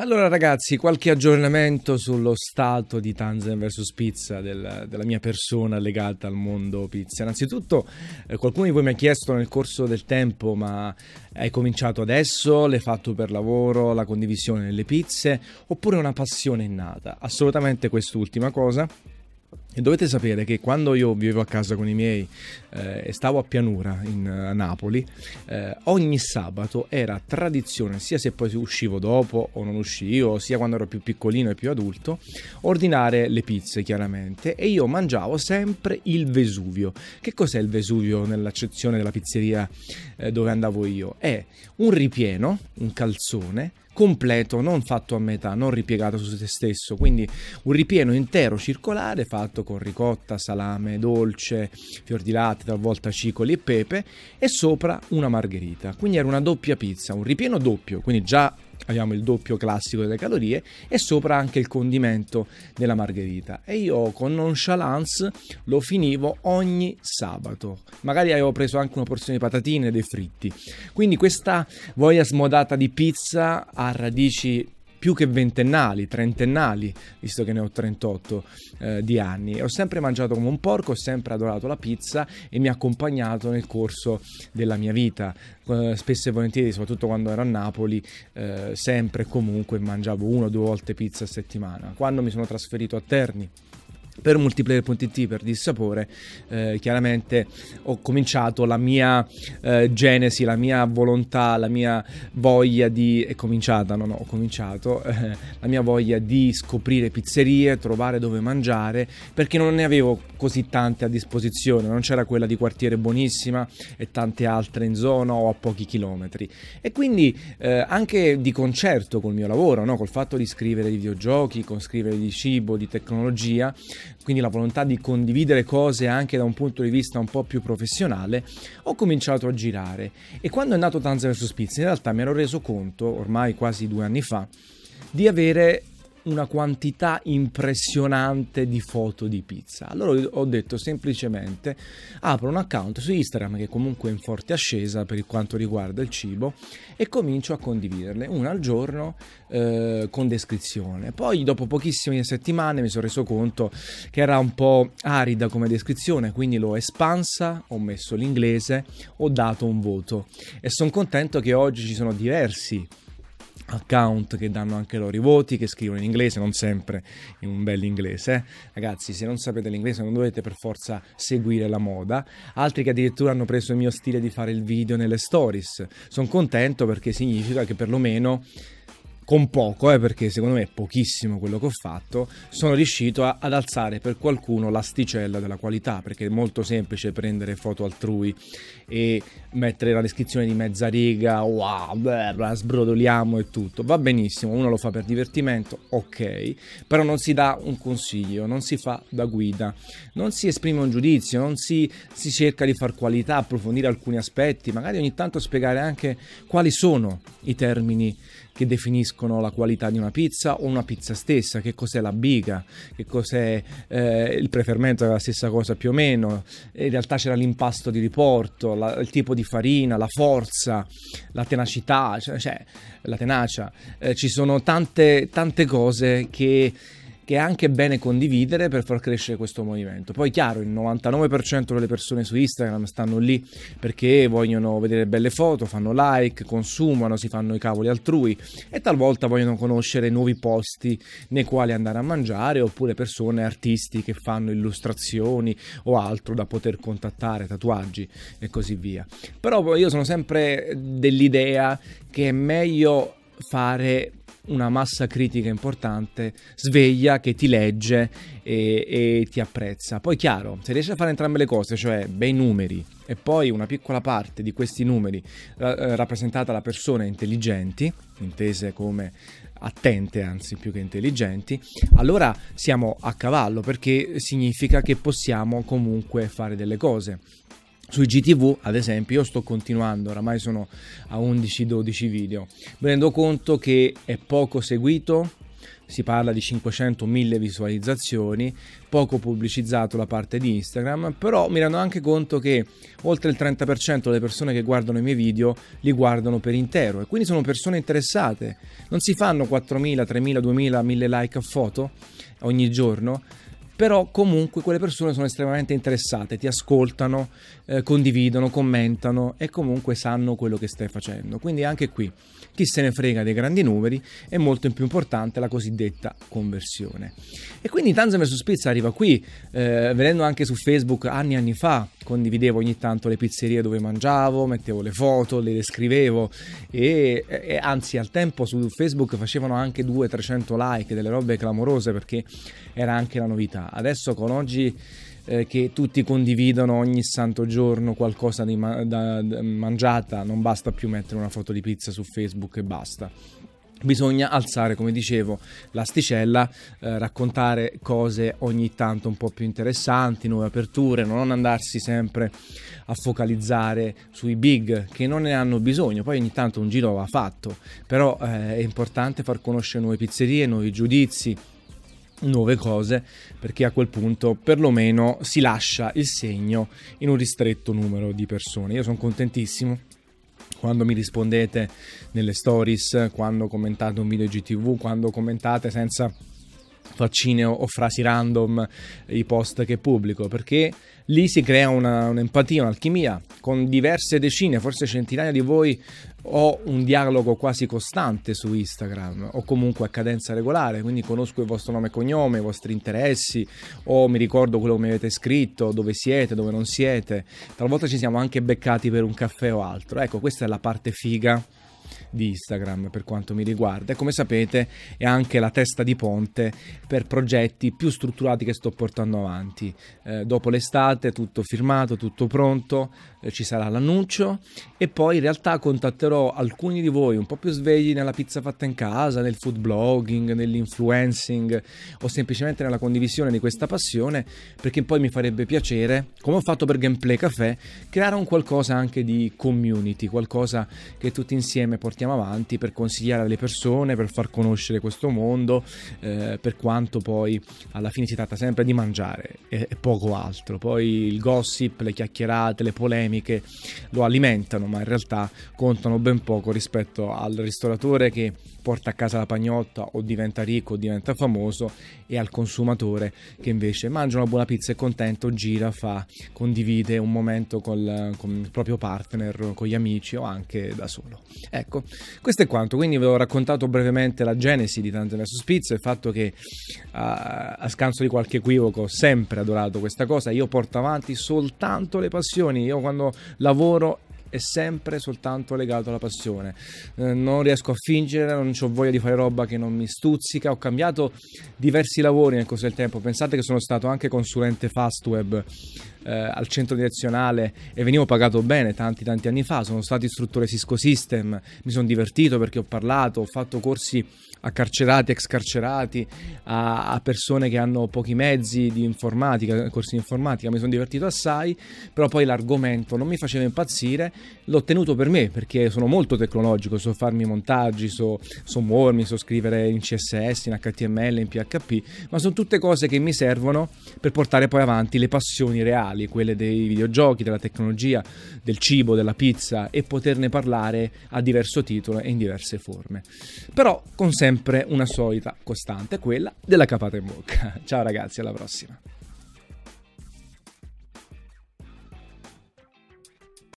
Allora ragazzi, qualche aggiornamento sullo stato di Tanzan vs Pizza, del, della mia persona legata al mondo pizza. Innanzitutto eh, qualcuno di voi mi ha chiesto nel corso del tempo, ma hai cominciato adesso, l'hai fatto per lavoro, la condivisione delle pizze, oppure una passione innata? Assolutamente quest'ultima cosa. E dovete sapere che quando io vivevo a casa con i miei eh, e stavo a pianura in, a Napoli, eh, ogni sabato era tradizione, sia se poi uscivo dopo o non uscivo, sia quando ero più piccolino e più adulto, ordinare le pizze chiaramente e io mangiavo sempre il Vesuvio. Che cos'è il Vesuvio nell'accezione della pizzeria eh, dove andavo io? È un ripieno, un calzone completo, non fatto a metà, non ripiegato su se stesso, quindi un ripieno intero circolare fatto con ricotta, salame, dolce, fior di latte, talvolta cicoli e pepe e sopra una margherita. Quindi era una doppia pizza, un ripieno doppio, quindi già abbiamo il doppio classico delle calorie e sopra anche il condimento della margherita. E io con nonchalance lo finivo ogni sabato. Magari avevo preso anche una porzione di patatine e dei fritti. Quindi questa voglia smodata di pizza ha radici più che ventennali, trentennali, visto che ne ho 38 eh, di anni. Ho sempre mangiato come un porco, ho sempre adorato la pizza e mi ha accompagnato nel corso della mia vita. Eh, spesso e volentieri, soprattutto quando ero a Napoli, eh, sempre e comunque mangiavo una o due volte pizza a settimana. Quando mi sono trasferito a Terni, per multiplayer.it per dissapore eh, chiaramente ho cominciato la mia eh, genesi la mia volontà la mia voglia di è cominciata no no ho cominciato eh, la mia voglia di scoprire pizzerie trovare dove mangiare perché non ne avevo così tante a disposizione non c'era quella di quartiere buonissima e tante altre in zona o a pochi chilometri e quindi eh, anche di concerto col mio lavoro no? col fatto di scrivere di videogiochi con scrivere di cibo di tecnologia quindi la volontà di condividere cose anche da un punto di vista un po' più professionale, ho cominciato a girare. E quando è nato Tanza vs Pizza, in realtà mi ero reso conto, ormai quasi due anni fa, di avere una quantità impressionante di foto di pizza. Allora ho detto semplicemente apro un account su Instagram che comunque è in forte ascesa per quanto riguarda il cibo e comincio a condividerle una al giorno eh, con descrizione. Poi dopo pochissime settimane mi sono reso conto che era un po' arida come descrizione, quindi l'ho espansa, ho messo l'inglese, ho dato un voto e sono contento che oggi ci sono diversi account che danno anche loro i voti, che scrivono in inglese, non sempre in un bel inglese. Ragazzi, se non sapete l'inglese non dovete per forza seguire la moda. Altri che addirittura hanno preso il mio stile di fare il video nelle stories. Sono contento perché significa che perlomeno con poco, eh, perché secondo me è pochissimo quello che ho fatto, sono riuscito a, ad alzare per qualcuno l'asticella della qualità, perché è molto semplice prendere foto altrui e mettere la descrizione di mezza riga, wow, blah, sbrodoliamo e tutto. Va benissimo, uno lo fa per divertimento, ok, però non si dà un consiglio, non si fa da guida, non si esprime un giudizio, non si, si cerca di far qualità, approfondire alcuni aspetti, magari ogni tanto spiegare anche quali sono i termini che definiscono la qualità di una pizza o una pizza stessa, che cos'è la biga, che cos'è eh, il prefermento, è la stessa cosa più o meno, in realtà c'era l'impasto di riporto, la, il tipo di farina, la forza, la tenacità, cioè, cioè la tenacia, eh, ci sono tante, tante cose che che è anche bene condividere per far crescere questo movimento. Poi chiaro, il 99% delle persone su Instagram stanno lì perché vogliono vedere belle foto, fanno like, consumano, si fanno i cavoli altrui e talvolta vogliono conoscere nuovi posti nei quali andare a mangiare oppure persone, artisti che fanno illustrazioni o altro da poter contattare, tatuaggi e così via. Però io sono sempre dell'idea che è meglio fare una massa critica importante, sveglia, che ti legge e, e, ti apprezza. Poi chiaro, se riesci a fare entrambe le cose, cioè bei numeri e poi una piccola parte di questi numeri eh, rappresentata da persone intelligenti, intese come attente anzi più che intelligenti, allora siamo a cavallo perché significa che possiamo comunque fare delle cose. Sui GTV, ad esempio, io sto continuando, oramai sono a 11-12 video. Mi rendo conto che è poco seguito, si parla di 500-1000 visualizzazioni, poco pubblicizzato la parte di Instagram, però mi rendo anche conto che oltre il 30% delle persone che guardano i miei video li guardano per intero e quindi sono persone interessate. Non si fanno 4.000, 3.000, 2.000, 1.000 like a foto ogni giorno, però comunque quelle persone sono estremamente interessate, ti ascoltano, eh, condividono, commentano e comunque sanno quello che stai facendo. Quindi anche qui chi se ne frega dei grandi numeri è molto più importante la cosiddetta conversione. E quindi Tanzania vs Pizza arriva qui, eh, vedendo anche su Facebook anni e anni fa, condividevo ogni tanto le pizzerie dove mangiavo, mettevo le foto, le descrivevo e, e anzi al tempo su Facebook facevano anche 200-300 like, delle robe clamorose perché era anche la novità. Adesso con oggi eh, che tutti condividono ogni santo giorno qualcosa di ma- da, da mangiata, non basta più mettere una foto di pizza su Facebook e basta. Bisogna alzare, come dicevo, l'asticella, eh, raccontare cose ogni tanto un po' più interessanti, nuove aperture, non andarsi sempre a focalizzare sui big che non ne hanno bisogno, poi ogni tanto un giro va fatto, però eh, è importante far conoscere nuove pizzerie, nuovi giudizi, nuove cose perché a quel punto perlomeno si lascia il segno in un ristretto numero di persone. Io sono contentissimo quando mi rispondete nelle stories, quando commentate un video GTV, quando commentate senza faccine o frasi random i post che pubblico perché lì si crea una, un'empatia, un'alchimia con diverse decine, forse centinaia di voi ho un dialogo quasi costante su Instagram o comunque a cadenza regolare, quindi conosco il vostro nome e cognome, i vostri interessi o mi ricordo quello che mi avete scritto, dove siete, dove non siete. Talvolta ci siamo anche beccati per un caffè o altro. Ecco, questa è la parte figa di Instagram per quanto mi riguarda e come sapete è anche la testa di ponte per progetti più strutturati che sto portando avanti. Eh, dopo l'estate tutto firmato, tutto pronto, eh, ci sarà l'annuncio e poi in realtà contatterò alcuni di voi un po' più svegli nella pizza fatta in casa, nel food blogging, nell'influencing o semplicemente nella condivisione di questa passione perché poi mi farebbe piacere, come ho fatto per Gameplay Café, creare un qualcosa anche di community, qualcosa che tutti insieme portiamo avanti per consigliare alle persone, per far conoscere questo mondo, eh, per quanto poi alla fine si tratta sempre di mangiare e, e poco altro. Poi il gossip, le chiacchierate, le polemiche, lo alimentano, ma in realtà contano ben poco rispetto al ristoratore che porta a casa la pagnotta o diventa ricco o diventa famoso e al consumatore che invece mangia una buona pizza e contento, gira, fa, condivide un momento col, con il proprio partner, con gli amici o anche da solo. Ecco, questo è quanto, quindi vi ho raccontato brevemente la genesi di Tante vs Pizza, il fatto che a, a scanso di qualche equivoco ho sempre adorato questa cosa, io porto avanti soltanto le passioni, io quando lavoro è sempre soltanto legato alla passione. Eh, non riesco a fingere, non ho voglia di fare roba che non mi stuzzica. Ho cambiato diversi lavori nel corso del tempo. Pensate che sono stato anche consulente fast web eh, al centro direzionale e venivo pagato bene tanti tanti anni fa. Sono stato istruttore Cisco System, mi sono divertito perché ho parlato, ho fatto corsi a carcerati, ex carcerati, a, a, persone che hanno pochi mezzi di informatica, corsi di informatica, mi sono divertito assai, però poi l'argomento non mi faceva impazzire, l'ho tenuto per me perché sono molto tecnologico, so farmi montaggi, so, so muovermi, so scrivere in CSS, in HTML, in PHP, ma sono tutte cose che mi servono per portare poi avanti le passioni reali, quelle dei videogiochi, della tecnologia, del cibo, della pizza e poterne parlare a diverso titolo e in diverse forme. Però con sempre una solita costante, quella della capata in bocca. Ciao ragazzi, alla prossima.